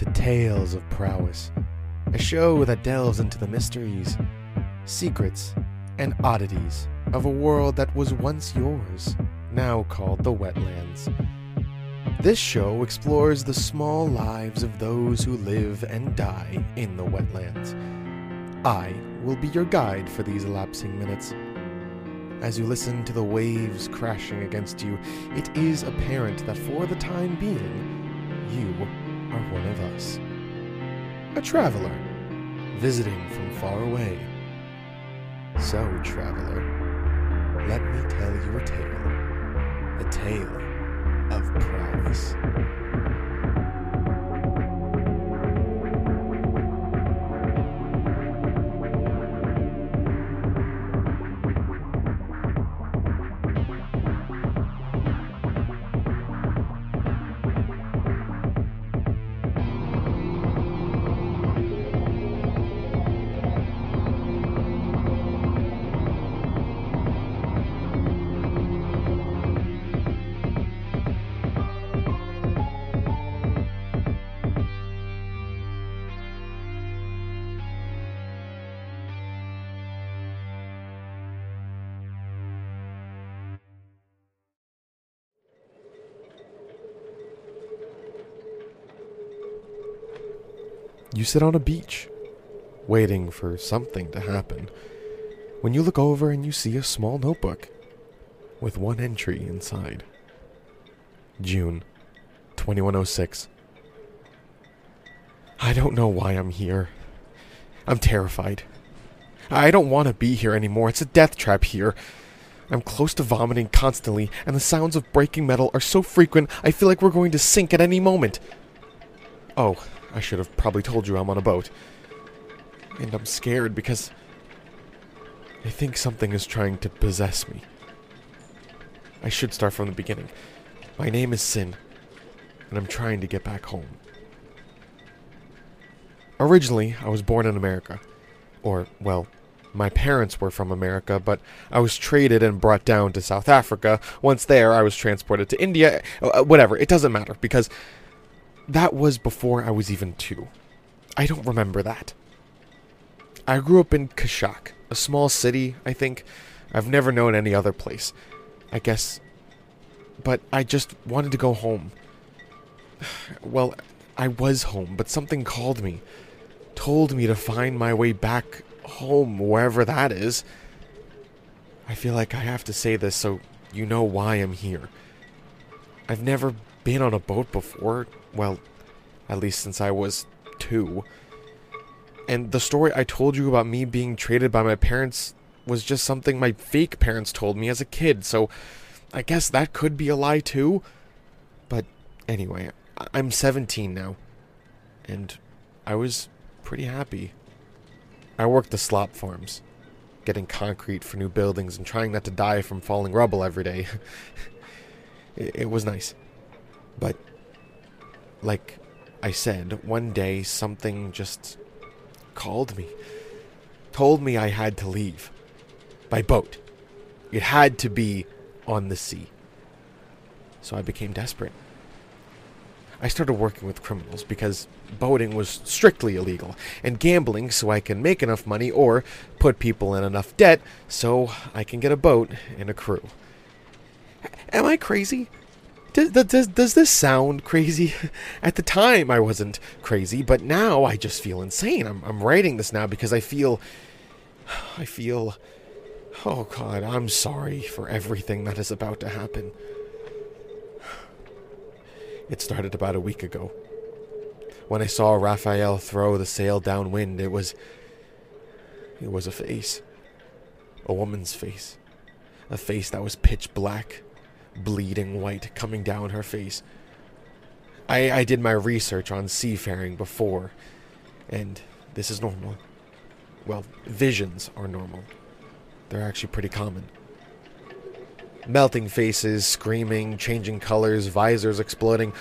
to Tales of Prowess, a show that delves into the mysteries, secrets, and oddities of a world that was once yours, now called the Wetlands. This show explores the small lives of those who live and die in the wetlands. I will be your guide for these elapsing minutes. As you listen to the waves crashing against you, it is apparent that for the time being, you are one of us. A traveler, visiting from far away. So, traveler, let me tell you a tale. A tale of prowess. You sit on a beach, waiting for something to happen, when you look over and you see a small notebook with one entry inside. June 2106. I don't know why I'm here. I'm terrified. I don't want to be here anymore. It's a death trap here. I'm close to vomiting constantly, and the sounds of breaking metal are so frequent I feel like we're going to sink at any moment. Oh, I should have probably told you I'm on a boat. And I'm scared because I think something is trying to possess me. I should start from the beginning. My name is Sin, and I'm trying to get back home. Originally, I was born in America. Or, well, my parents were from America, but I was traded and brought down to South Africa. Once there, I was transported to India. Uh, whatever, it doesn't matter, because that was before I was even two. I don't remember that. I grew up in Kashak, a small city, I think. I've never known any other place. I guess. But I just wanted to go home. Well, I was home, but something called me. Told me to find my way back home, wherever that is. I feel like I have to say this so you know why I'm here. I've never been on a boat before. Well, at least since I was two. And the story I told you about me being traded by my parents was just something my fake parents told me as a kid, so I guess that could be a lie too. But anyway, I'm 17 now. And I was pretty happy. I worked the slop farms, getting concrete for new buildings and trying not to die from falling rubble every day. it, was nice. But, like, I said, one day something just called me, told me I had to leave by boat. It had to be on the sea. So I became desperate. I started working with criminals because boating was strictly illegal, and gambling so I can make enough money or put people in enough debt so I can get a boat and a crew. Am I crazy? Does, does, does this sound crazy? At the time, I wasn't crazy, but now I just feel insane. I'm, I'm writing this now because I feel. I feel. Oh, God, I'm sorry for everything that is about to happen. It started about a week ago. When I saw Raphael throw the sail downwind, it was. It was a face. A woman's face. A face that was pitch black bleeding white coming down her face. I, I did my research on seafaring before, and this is normal. Well, visions are normal. They're actually pretty common. Melting faces, screaming, changing colors, visors exploding,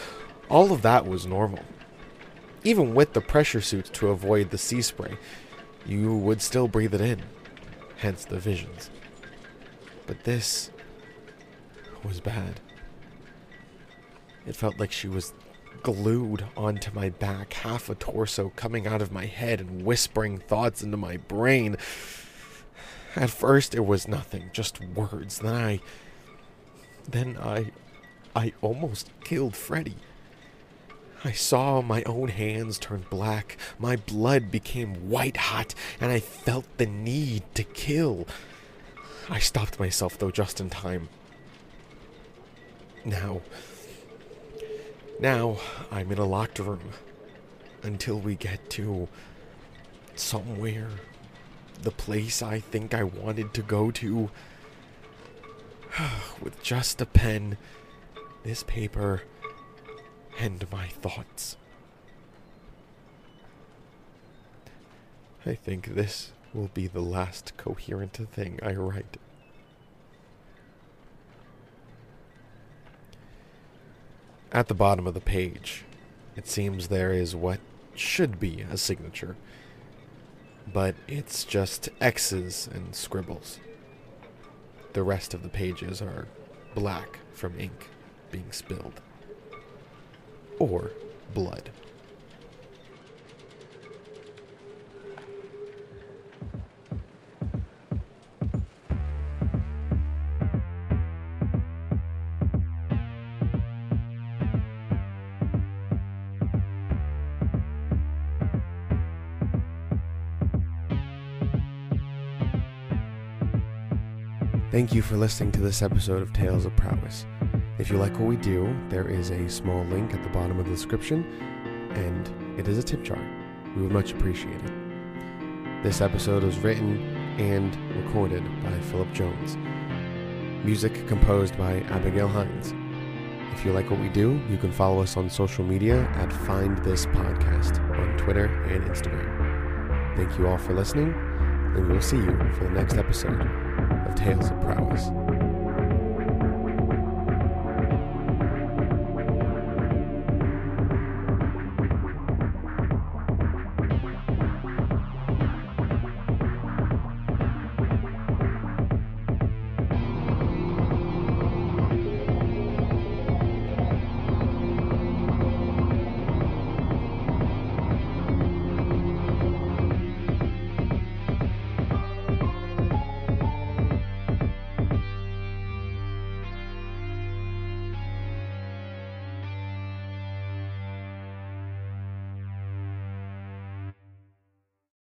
all of that was normal. Even with the pressure suits to avoid the sea spray, you would still breathe it in, hence the visions. But this was bad. It felt like she was glued onto my back, half a torso coming out of my head and whispering thoughts into my brain. At first, it was nothing, just words. Then I. Then I. I almost killed Freddy. I saw my own hands turn black, my blood became white hot, and I felt the need to kill. I stopped myself, though, just in time. Now, now I'm in a locked room until we get to somewhere, the place I think I wanted to go to, with just a pen, this paper, and my thoughts. I think this will be the last coherent thing I write. At the bottom of the page, it seems there is what should be a signature, but it's just X's and scribbles. The rest of the pages are black from ink being spilled, or blood. Thank you for listening to this episode of Tales of Prowess. If you like what we do, there is a small link at the bottom of the description, and it is a tip jar. We would much appreciate it. This episode was written and recorded by Philip Jones. Music composed by Abigail Hines. If you like what we do, you can follow us on social media at Find This Podcast on Twitter and Instagram. Thank you all for listening, and we will see you for the next episode of Tales of Prowess.